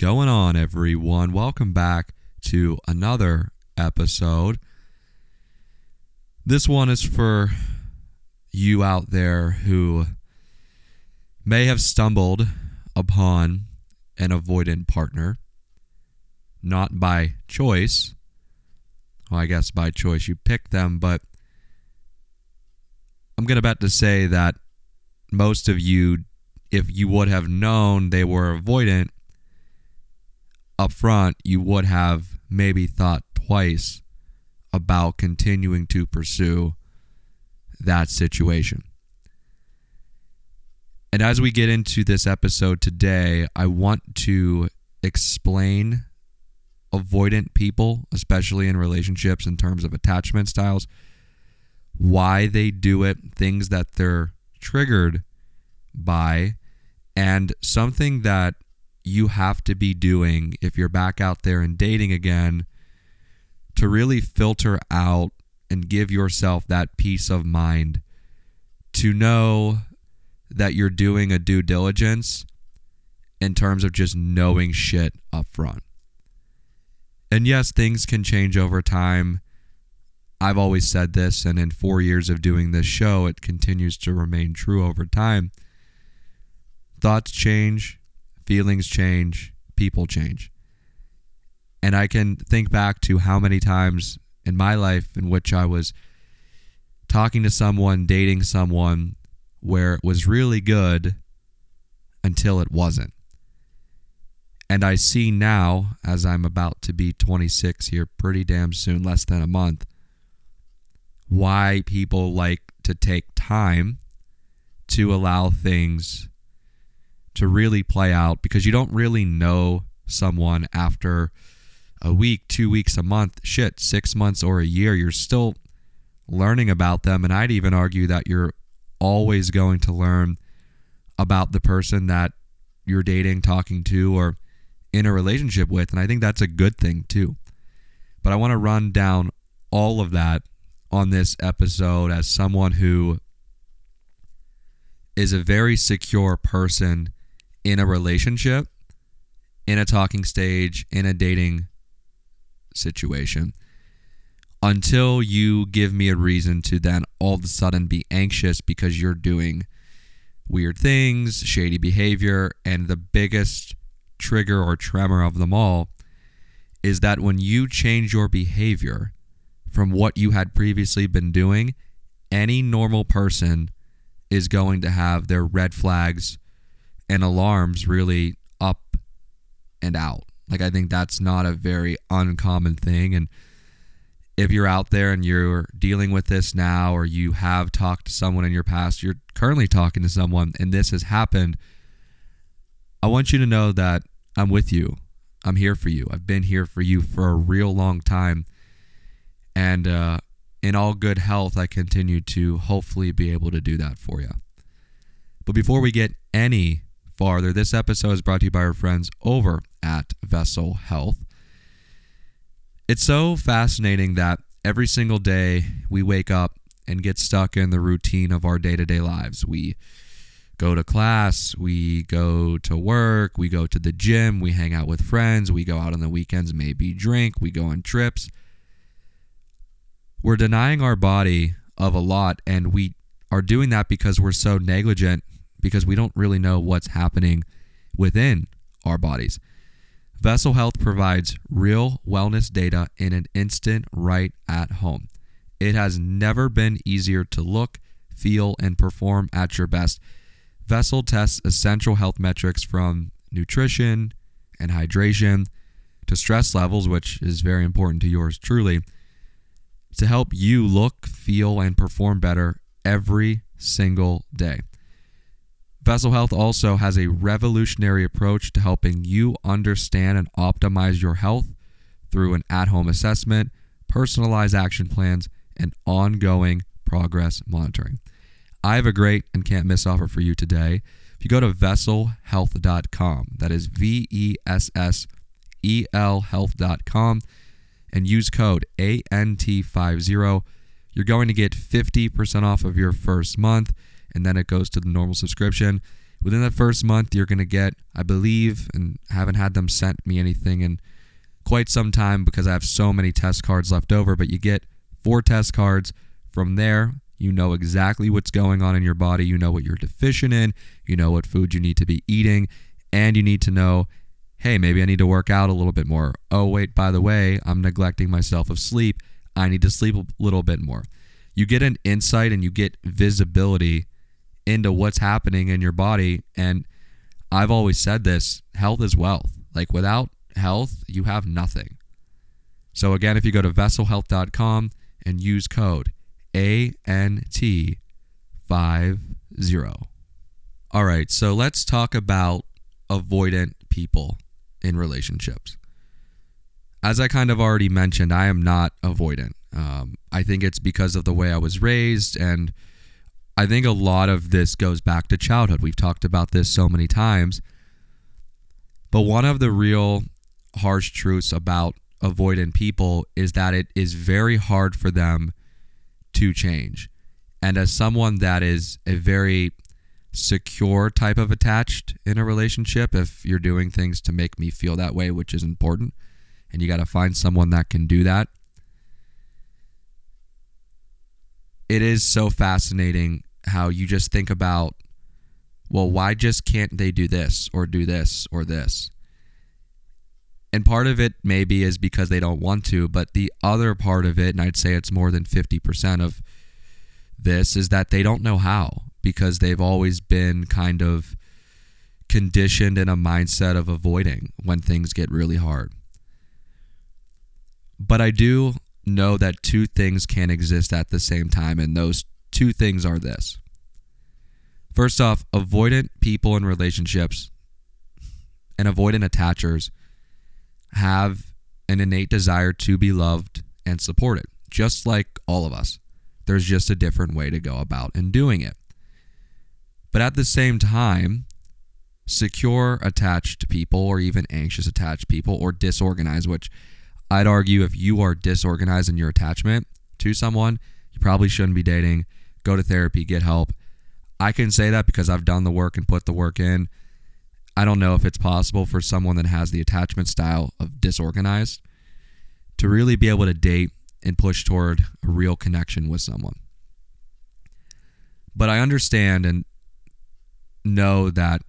going on, everyone? Welcome back to another episode. This one is for you out there who may have stumbled upon an avoidant partner, not by choice. Well, I guess by choice you pick them, but I'm going to bet to say that most of you, if you would have known they were avoidant up front, you would have maybe thought twice about continuing to pursue that situation. And as we get into this episode today, I want to explain avoidant people, especially in relationships in terms of attachment styles, why they do it, things that they're triggered by, and something that you have to be doing if you're back out there and dating again to really filter out and give yourself that peace of mind to know that you're doing a due diligence in terms of just knowing shit up front. And yes, things can change over time. I've always said this, and in four years of doing this show, it continues to remain true over time. Thoughts change, feelings change, people change. And I can think back to how many times in my life in which I was talking to someone, dating someone, where it was really good until it wasn't. And I see now, as I'm about to be 26 here pretty damn soon, less than a month, why people like to take time to allow things to really play out because you don't really know someone after a week, two weeks, a month, shit, six months or a year. You're still learning about them. And I'd even argue that you're always going to learn about the person that you're dating, talking to, or in a relationship with. And I think that's a good thing too. But I want to run down all of that on this episode as someone who is a very secure person in a relationship, in a talking stage, in a dating situation until you give me a reason to then all of a sudden be anxious because you're doing weird things, shady behavior, and the biggest trigger or tremor of them all is that when you change your behavior from what you had previously been doing, any normal person is going to have their red flags and alarms really up and out. Like, I think that's not a very uncommon thing. And if you're out there and you're dealing with this now, or you have talked to someone in your past, you're currently talking to someone, and this has happened, I want you to know that I'm with you. I'm here for you. I've been here for you for a real long time. And uh, in all good health, I continue to hopefully be able to do that for you. But before we get any farther, this episode is brought to you by our friends over at Vessel Health. It's so fascinating that every single day we wake up and get stuck in the routine of our day to day lives. We go to class, we go to work, we go to the gym, we hang out with friends, we go out on the weekends, maybe drink, we go on trips. We're denying our body of a lot, and we are doing that because we're so negligent, because we don't really know what's happening within our bodies. Vessel Health provides real wellness data in an instant right at home. It has never been easier to look, feel, and perform at your best. Vessel tests essential health metrics from nutrition and hydration to stress levels, which is very important to yours truly, to help you look, feel, and perform better every single day. Vessel Health also has a revolutionary approach to helping you understand and optimize your health through an at home assessment, personalized action plans, and ongoing progress monitoring. I have a great and can't miss offer for you today. If you go to vesselhealth.com, that is V E S S E L health.com, and use code ANT50, you're going to get 50% off of your first month and then it goes to the normal subscription. Within the first month, you're going to get, I believe, and haven't had them sent me anything in quite some time because I have so many test cards left over, but you get four test cards. From there, you know exactly what's going on in your body. You know what you're deficient in. You know what food you need to be eating. And you need to know hey, maybe I need to work out a little bit more. Oh, wait, by the way, I'm neglecting myself of sleep. I need to sleep a little bit more. You get an insight and you get visibility into what's happening in your body. And I've always said this health is wealth. Like without health, you have nothing. So again, if you go to vesselhealth.com and use code ANT50. All right, so let's talk about avoidant people in relationships. As I kind of already mentioned, I am not avoidant. Um, I think it's because of the way I was raised, and I think a lot of this goes back to childhood. We've talked about this so many times. But one of the real harsh truths about avoidant people is that it is very hard for them to change. And as someone that is a very secure type of attached in a relationship, if you're doing things to make me feel that way, which is important, and you got to find someone that can do that. It is so fascinating how you just think about, well, why just can't they do this or do this or this? And part of it maybe is because they don't want to, but the other part of it, and I'd say it's more than 50% of this, is that they don't know how because they've always been kind of conditioned in a mindset of avoiding when things get really hard. But I do know that two things can exist at the same time, and those two things are this. First off, avoidant people in relationships and avoidant attachers have an innate desire to be loved and supported, just like all of us. There's just a different way to go about and doing it. But at the same time, secure attached people, or even anxious attached people, or disorganized, which I'd argue if you are disorganized in your attachment to someone, you probably shouldn't be dating. Go to therapy, get help. I can say that because I've done the work and put the work in. I don't know if it's possible for someone that has the attachment style of disorganized to really be able to date and push toward a real connection with someone. But I understand and know that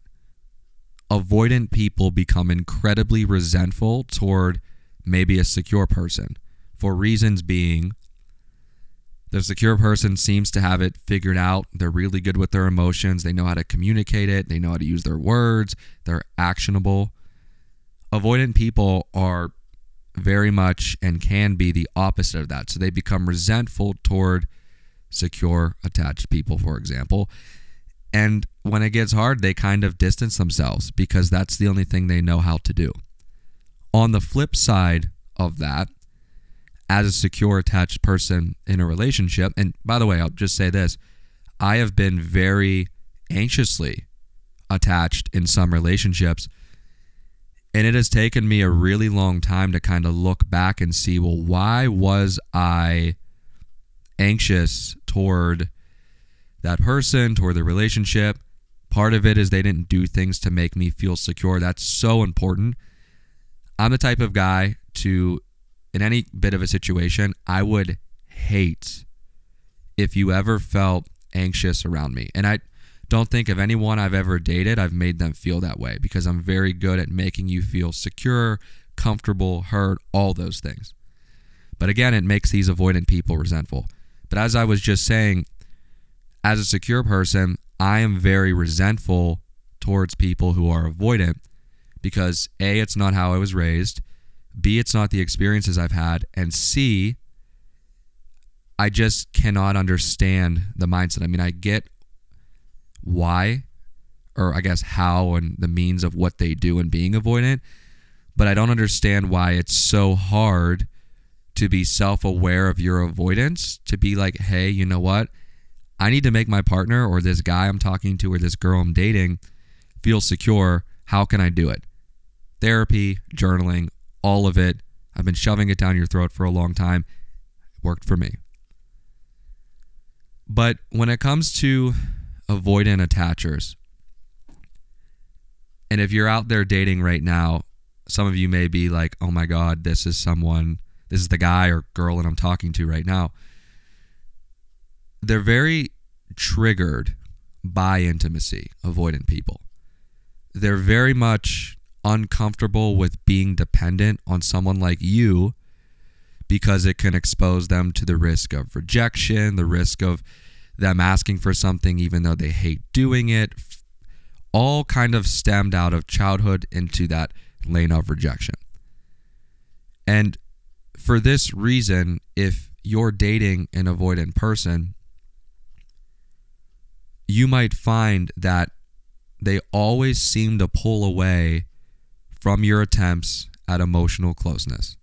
avoidant people become incredibly resentful toward maybe a secure person for reasons being the secure person seems to have it figured out. They're really good with their emotions. They know how to communicate it. They know how to use their words. They're actionable. Avoidant people are very much and can be the opposite of that. So they become resentful toward secure, attached people, for example. And when it gets hard, they kind of distance themselves because that's the only thing they know how to do. On the flip side of that, as a secure attached person in a relationship. And by the way, I'll just say this I have been very anxiously attached in some relationships. And it has taken me a really long time to kind of look back and see, well, why was I anxious toward that person, toward the relationship? Part of it is they didn't do things to make me feel secure. That's so important. I'm the type of guy to in any bit of a situation, I would hate if you ever felt anxious around me. And I don't think of anyone I've ever dated, I've made them feel that way because I'm very good at making you feel secure, comfortable, heard, all those things. But again, it makes these avoidant people resentful. But as I was just saying, as a secure person, I am very resentful towards people who are avoidant because A, it's not how I was raised. B, it's not the experiences I've had. And C, I just cannot understand the mindset. I mean, I get why, or I guess how, and the means of what they do in being avoidant, but I don't understand why it's so hard to be self aware of your avoidance, to be like, hey, you know what? I need to make my partner or this guy I'm talking to or this girl I'm dating feel secure. How can I do it? Therapy, journaling, all of it. I've been shoving it down your throat for a long time. It worked for me. But when it comes to avoidant attachers, And if you're out there dating right now, some of you may be like, oh my God, this is someone, this is the guy or girl that I'm talking to right now. They're very triggered by intimacy, avoidant people. They're very much uncomfortable with being dependent on someone like you because it can expose them to the risk of rejection, the risk of them asking for something even though they hate doing it, all kind of stemmed out of childhood into that lane of rejection. And for this reason, if you're dating an avoidant person, you might find that they always seem to pull away from your attempts at emotional closeness.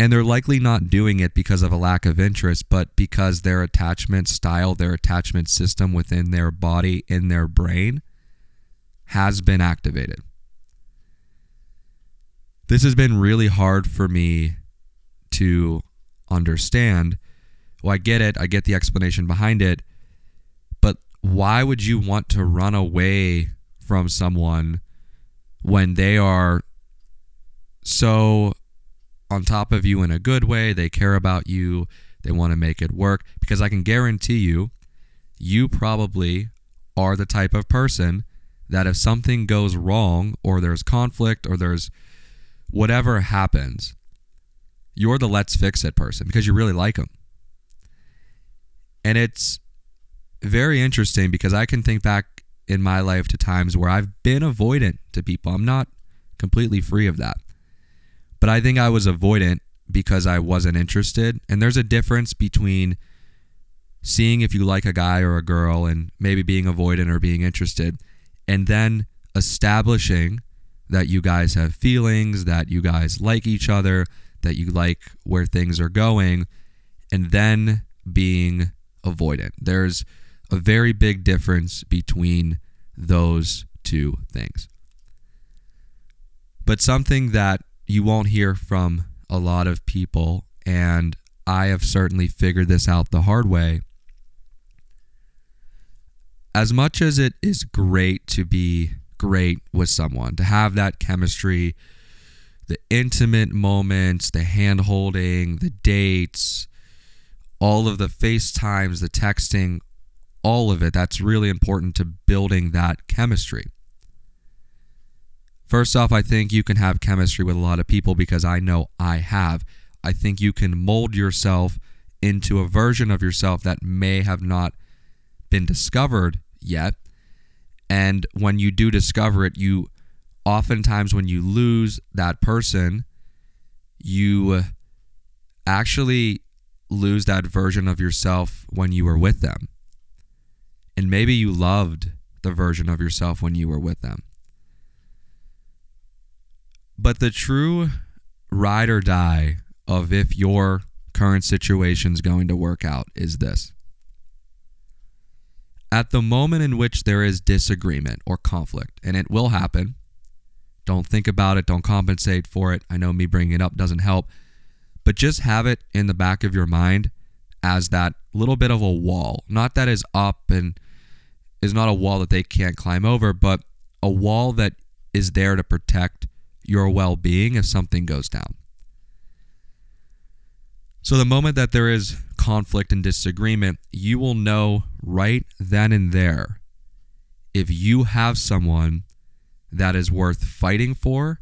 And they're likely not doing it because of a lack of interest, but because their attachment style, their attachment system within their body, in their brain, has been activated. This has been really hard for me to understand. Well, I get it, I get the explanation behind it, but why would you want to run away from someone when they are so on top of you in a good way. They care about you. They want to make it work. Because I can guarantee you, you probably are the type of person that if something goes wrong or there's conflict or there's whatever happens, you're the let's fix it person because you really like them. And it's very interesting because I can think back in my life to times where I've been avoidant to people. I'm not completely free of that. But I think I was avoidant because I wasn't interested. And there's a difference between seeing if you like a guy or a girl and maybe being avoidant or being interested, and then establishing that you guys have feelings, that you guys like each other, that you like where things are going, and then being avoidant. There's a very big difference between those two things. But something that you won't hear from a lot of people, and I have certainly figured this out the hard way. As much as it is great to be great with someone, to have that chemistry, the intimate moments, the hand holding, the dates, all of the FaceTimes, the texting, all of it, that's really important to building that chemistry. First off, I think you can have chemistry with a lot of people because I know I have. I think you can mold yourself into a version of yourself that may have not been discovered yet. And when you do discover it, you oftentimes, when you lose that person, you uh, actually lose that version of yourself when you were with them. And maybe you loved the version of yourself when you were with them. But the true ride or die of if your current situation is going to work out is this. At the moment in which there is disagreement or conflict, and it will happen, don't think about it, don't compensate for it. I know me bringing it up doesn't help, but just have it in the back of your mind as that little bit of a wall. Not that is up and is not a wall that they can't climb over, but a wall that is there to protect your well being if something goes down. So, the moment that there is conflict and disagreement, you will know right then and there if you have someone that is worth fighting for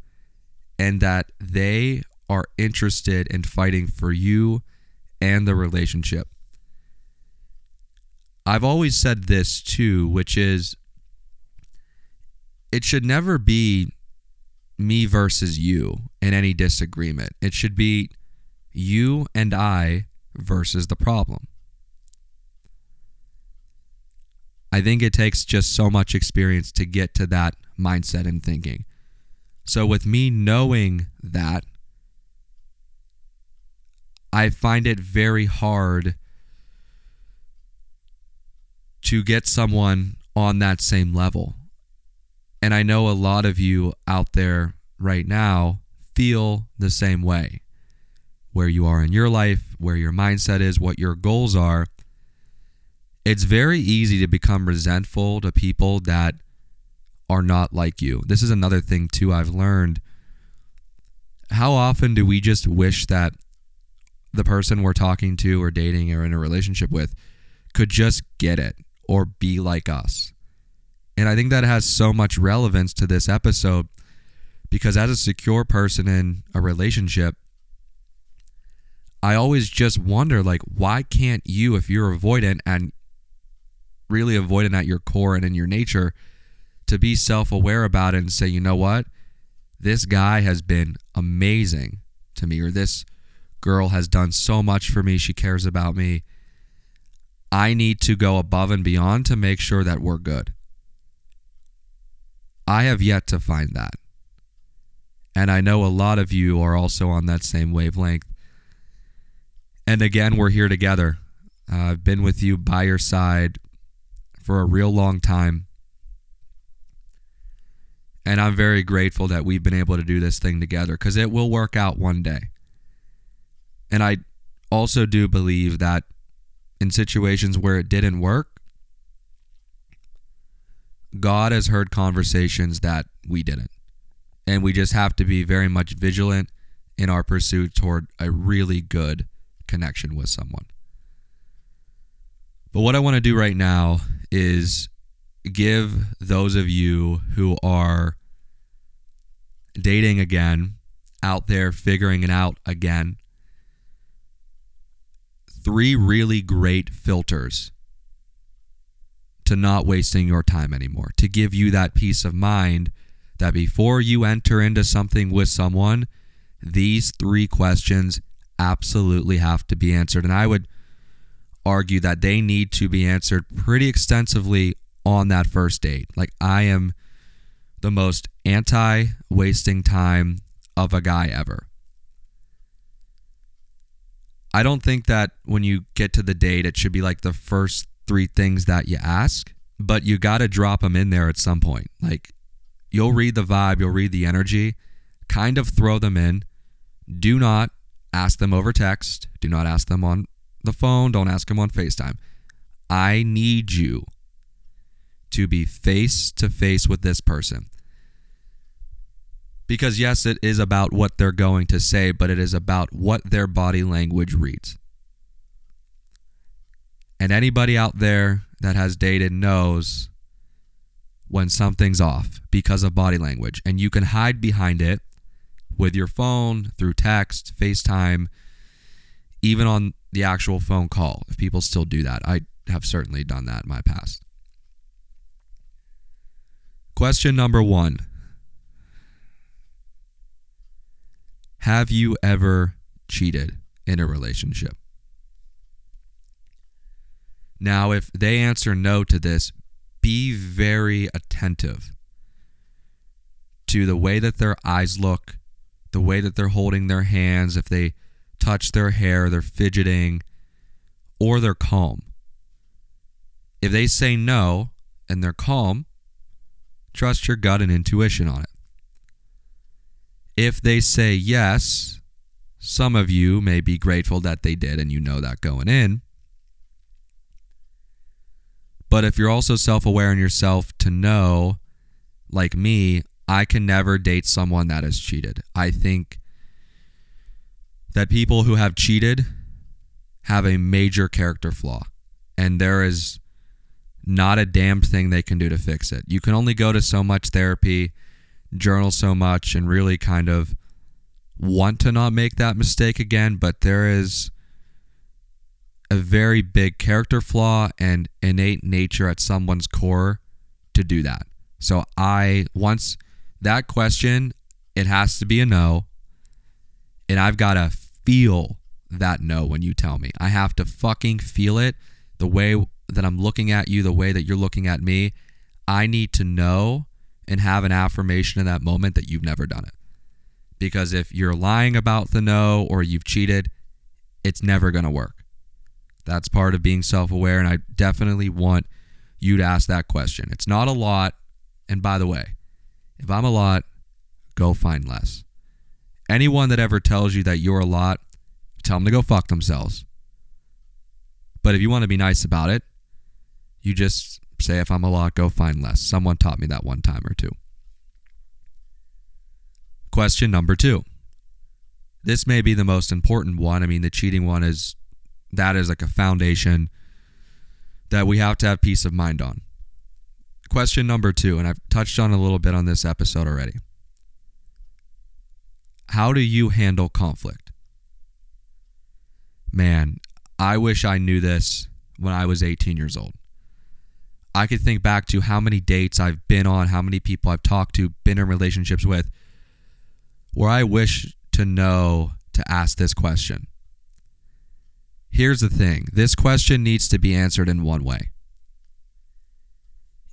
and that they are interested in fighting for you and the relationship. I've always said this too, which is it should never be me versus you in any disagreement. It should be you and I versus the problem. I think it takes just so much experience to get to that mindset and thinking. So, with me knowing that, I find it very hard to get someone on that same level. And I know a lot of you out there right now feel the same way. Where you are in your life, where your mindset is, what your goals are. It's very easy to become resentful to people that are not like you. This is another thing, too, I've learned. How often do we just wish that the person we're talking to or dating or in a relationship with could just get it or be like us? And I think that has so much relevance to this episode because as a secure person in a relationship, I always just wonder like why can't you if you're avoidant and really avoidant at your core and in your nature to be self-aware about it and say, "You know what? This guy has been amazing to me or this girl has done so much for me. She cares about me. I need to go above and beyond to make sure that we're good." I have yet to find that. And I know a lot of you are also on that same wavelength. And again, we're here together. Uh, I've been with you by your side for a real long time. And I'm very grateful that we've been able to do this thing together because it will work out one day. And I also do believe that in situations where it didn't work, God has heard conversations that we didn't. And we just have to be very much vigilant in our pursuit toward a really good connection with someone. But what I want to do right now is give those of you who are dating again, out there figuring it out again, three really great filters to not wasting your time anymore, to give you that peace of mind that before you enter into something with someone, these three questions absolutely have to be answered. And I would argue that they need to be answered pretty extensively on that first date. Like, I am the most anti wasting time of a guy ever. I don't think that when you get to the date, it should be like the first three things that you ask, but you got to drop them in there at some point. Like you'll read the vibe, you'll read the energy, kind of throw them in. Do not ask them over text. Do not ask them on the phone. Don't ask them on FaceTime. I need you to be face to face with this person. Because, yes, it is about what they're going to say, but it is about what their body language reads. And anybody out there that has dated knows when something's off because of body language. And you can hide behind it with your phone, through text, FaceTime, even on the actual phone call, if people still do that. I have certainly done that in my past. Question number one Have you ever cheated in a relationship? Now, if they answer no to this, be very attentive to the way that their eyes look, the way that they're holding their hands, if they touch their hair, they're fidgeting, or they're calm. If they say no and they're calm, trust your gut and intuition on it. If they say yes, some of you may be grateful that they did and you know that going in. But if you're also self aware in yourself to know, like me, I can never date someone that has cheated. I think that people who have cheated have a major character flaw, and there is not a damn thing they can do to fix it. You can only go to so much therapy, journal so much, and really kind of want to not make that mistake again, but there is a very big character flaw and innate nature at someone's core to do that. So I once that question, it has to be a no. And I've got to feel that no when you tell me. I have to fucking feel it the way that I'm looking at you, the way that you're looking at me. I need to know and have an affirmation in that moment that you've never done it. Because if you're lying about the no or you've cheated, it's never going to work. That's part of being self aware. And I definitely want you to ask that question. It's not a lot. And by the way, if I'm a lot, go find less. Anyone that ever tells you that you're a lot, tell them to go fuck themselves. But if you want to be nice about it, you just say if I'm a lot, go find less. Someone taught me that one time or two. Question number two. This may be the most important one. I mean, the cheating one is that is like a foundation that we have to have peace of mind on. Question number two, and I've touched on a little bit on this episode already. How do you handle conflict? Man, I wish I knew this when I was 18 years old. I could think back to how many dates I've been on, how many people I've talked to, been in relationships with, where I wish to know to ask this question. Here's the thing this question needs to be answered in one way.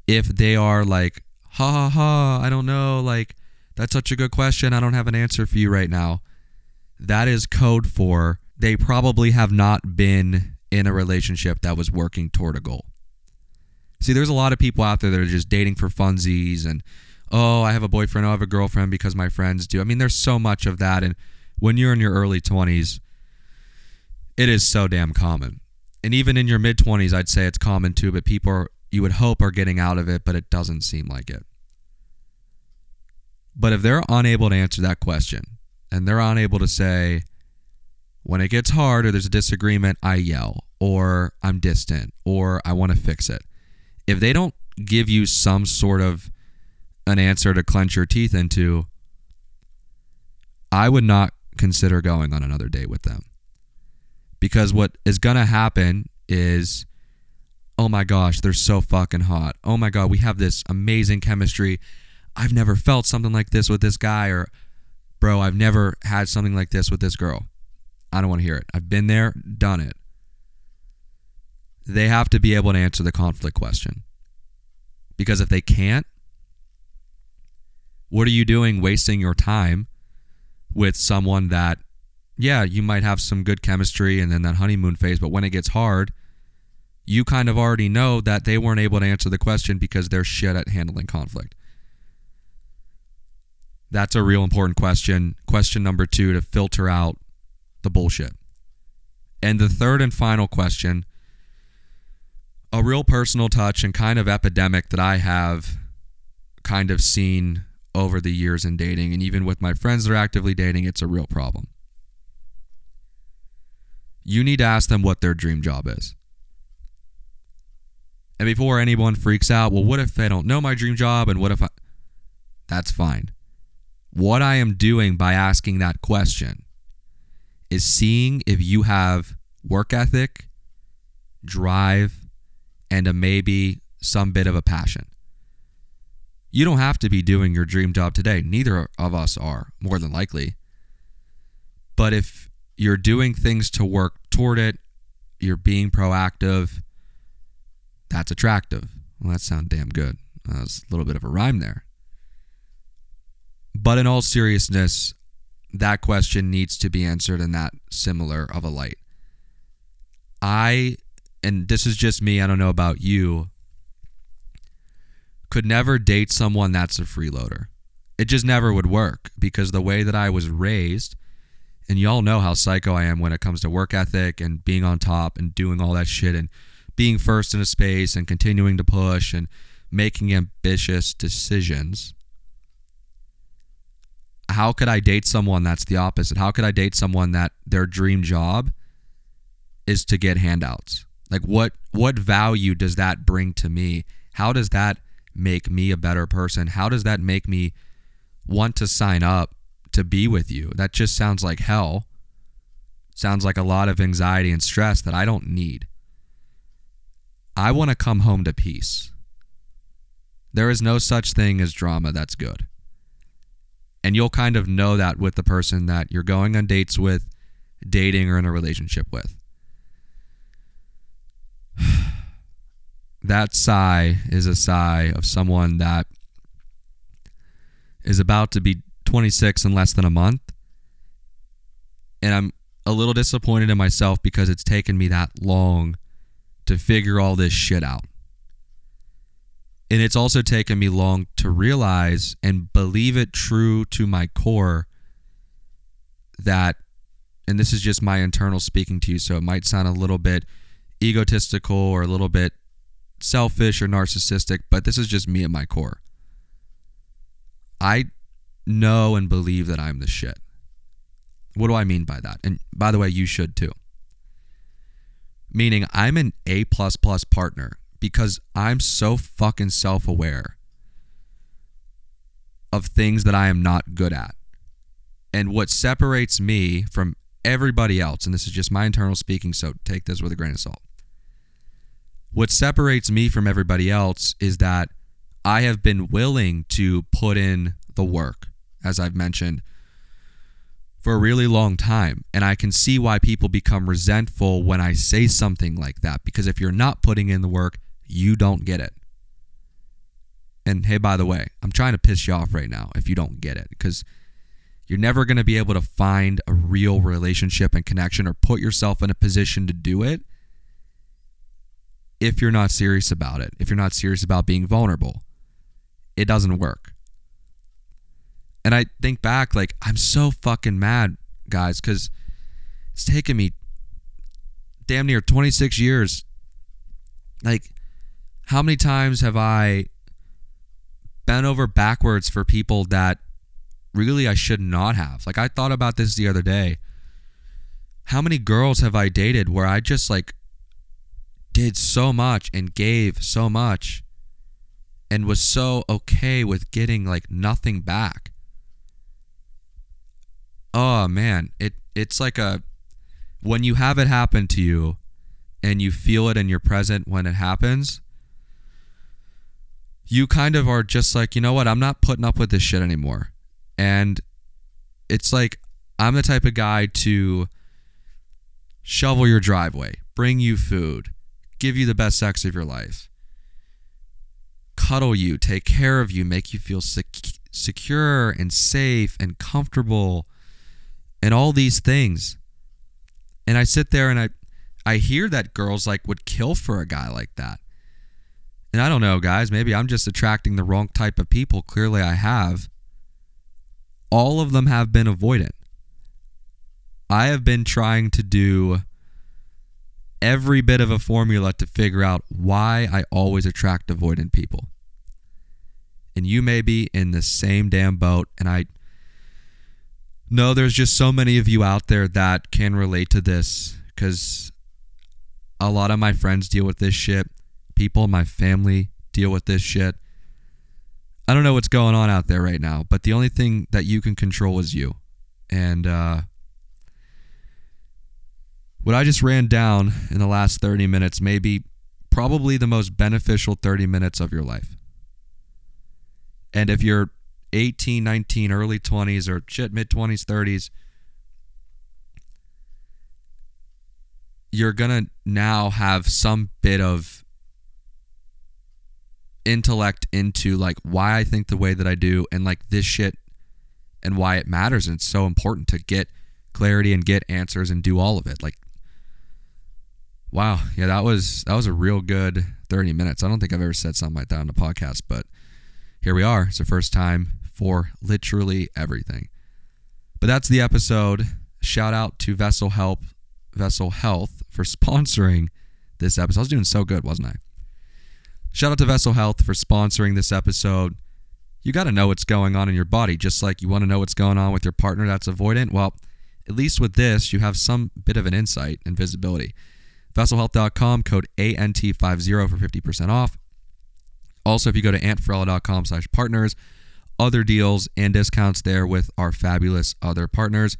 If they are like, ha ha ha, I don't know, like, that's such a good question. I don't have an answer for you right now. That is code for they probably have not been in a relationship that was working toward a goal. See, there's a lot of people out there that are just dating for funsies and, oh, I have a boyfriend, oh, I have a girlfriend because my friends do. I mean, there's so much of that. And when you're in your early 20s, it is so damn common. And even in your mid 20s, I'd say it's common too, but people are, you would hope are getting out of it, but it doesn't seem like it. But if they're unable to answer that question and they're unable to say, when it gets hard or there's a disagreement, I yell or I'm distant or I want to fix it. If they don't give you some sort of an answer to clench your teeth into, I would not consider going on another date with them. Because what is going to happen is, oh my gosh, they're so fucking hot. Oh my God, we have this amazing chemistry. I've never felt something like this with this guy, or bro, I've never had something like this with this girl. I don't want to hear it. I've been there, done it. They have to be able to answer the conflict question. Because if they can't, what are you doing wasting your time with someone that, yeah, you might have some good chemistry and then that honeymoon phase, but when it gets hard, you kind of already know that they weren't able to answer the question because they're shit at handling conflict. That's a real important question. Question number two to filter out the bullshit. And the third and final question a real personal touch and kind of epidemic that I have kind of seen over the years in dating, and even with my friends that are actively dating, it's a real problem. You need to ask them what their dream job is. And before anyone freaks out, well, what if they don't know my dream job? And what if I. That's fine. What I am doing by asking that question is seeing if you have work ethic, drive, and a maybe some bit of a passion. You don't have to be doing your dream job today. Neither of us are, more than likely. But if you're doing things to work toward it, you're being proactive, that's attractive. Well, that sounds damn good. That was a little bit of a rhyme there. But in all seriousness, that question needs to be answered in that similar of a light. I, and this is just me, I don't know about you, could never date someone that's a freeloader. It just never would work because the way that I was raised, and y'all know how psycho I am when it comes to work ethic and being on top and doing all that shit and being first in a space and continuing to push and making ambitious decisions how could I date someone that's the opposite? How could I date someone that their dream job is to get handouts? Like what what value does that bring to me? How does that make me a better person? How does that make me want to sign up to be with you? That just sounds like hell. Sounds like a lot of anxiety and stress that I don't need. I want to come home to peace. There is no such thing as drama that's good. And you'll kind of know that with the person that you're going on dates with, dating, or in a relationship with. that sigh is a sigh of someone that is about to be 26 in less than a month. And I'm a little disappointed in myself because it's taken me that long to figure all this shit out. And it's also taken me long to realize and believe it true to my core that, and this is just my internal speaking to you, so it might sound a little bit egotistical or a little bit selfish or narcissistic, but this is just me at my core. I know and believe that I'm the shit. What do I mean by that? And by the way, you should too. Meaning I'm an A plus plus partner because I'm so fucking self aware of things that I am not good at. And what separates me from everybody else, and this is just my internal speaking, so take this with a grain of salt. What separates me from everybody else is that I have been willing to put in the work, as I've mentioned, for a really long time. And I can see why people become resentful when I say something like that. Because if you're not putting in the work, you don't get it. And hey, by the way, I'm trying to piss you off right now if you don't get it. Because you're never going to be able to find a real relationship and connection or put yourself in a position to do it if you're not serious about it, if you're not serious about being vulnerable. It doesn't work. And I think back, like, I'm so fucking mad, guys, because it's taken me damn near 26 years. Like, how many times have I bent over backwards for people that really I should not have. Like I thought about this the other day. How many girls have I dated where I just like did so much and gave so much and was so okay with getting like nothing back? Oh man, it it's like a when you have it happen to you and you feel it and you're present when it happens, you kind of are just like, you know what, I'm not putting up with this shit anymore. And it's like I'm the type of guy to shovel your driveway, bring you food, give you the best sex of your life, cuddle you, take care of you, make you feel sec- secure and safe and comfortable and all these things. And I sit there and I I hear that girls like would kill for a guy like that. And I don't know, guys, maybe I'm just attracting the wrong type of people. Clearly I have all of them have been avoidant. I have been trying to do every bit of a formula to figure out why I always attract avoidant people. And you may be in the same damn boat. And I know there's just so many of you out there that can relate to this because a lot of my friends deal with this shit. People in my family deal with this shit. I don't know what's going on out there right now, but the only thing that you can control is you. And uh, what I just ran down in the last 30 minutes may be probably the most beneficial 30 minutes of your life. And if you're 18, 19, early 20s, or shit, mid 20s, 30s, you're going to now have some bit of intellect into like why I think the way that I do and like this shit and why it matters and it's so important to get clarity and get answers and do all of it. Like wow, yeah, that was that was a real good 30 minutes. I don't think I've ever said something like that on the podcast, but here we are. It's the first time for literally everything. But that's the episode. Shout out to Vessel Help Vessel Health for sponsoring this episode. I was doing so good, wasn't I? Shout out to Vessel Health for sponsoring this episode. You got to know what's going on in your body, just like you want to know what's going on with your partner that's avoidant. Well, at least with this, you have some bit of an insight and visibility. VesselHealth.com, code ANT50 for 50% off. Also, if you go to antferrella.com slash partners, other deals and discounts there with our fabulous other partners.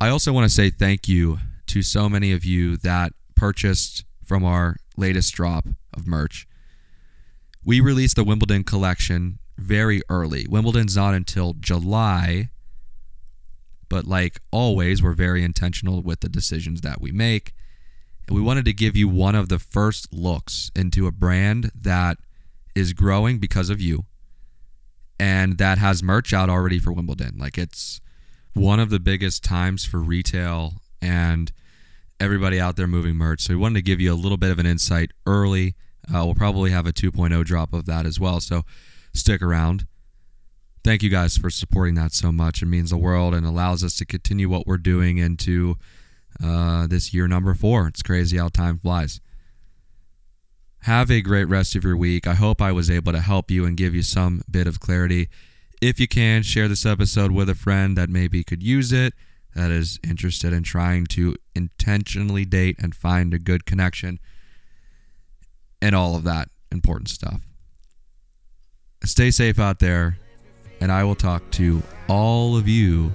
I also want to say thank you to so many of you that purchased from our latest drop of merch. We released the Wimbledon collection very early. Wimbledon's not until July, but like always, we're very intentional with the decisions that we make. And we wanted to give you one of the first looks into a brand that is growing because of you and that has merch out already for Wimbledon. Like it's one of the biggest times for retail and everybody out there moving merch. So we wanted to give you a little bit of an insight early. Uh, we'll probably have a 2.0 drop of that as well. So stick around. Thank you guys for supporting that so much. It means the world and allows us to continue what we're doing into uh, this year number four. It's crazy how time flies. Have a great rest of your week. I hope I was able to help you and give you some bit of clarity. If you can, share this episode with a friend that maybe could use it, that is interested in trying to intentionally date and find a good connection, and all of that important stuff. Stay safe out there, and I will talk to all of you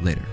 later.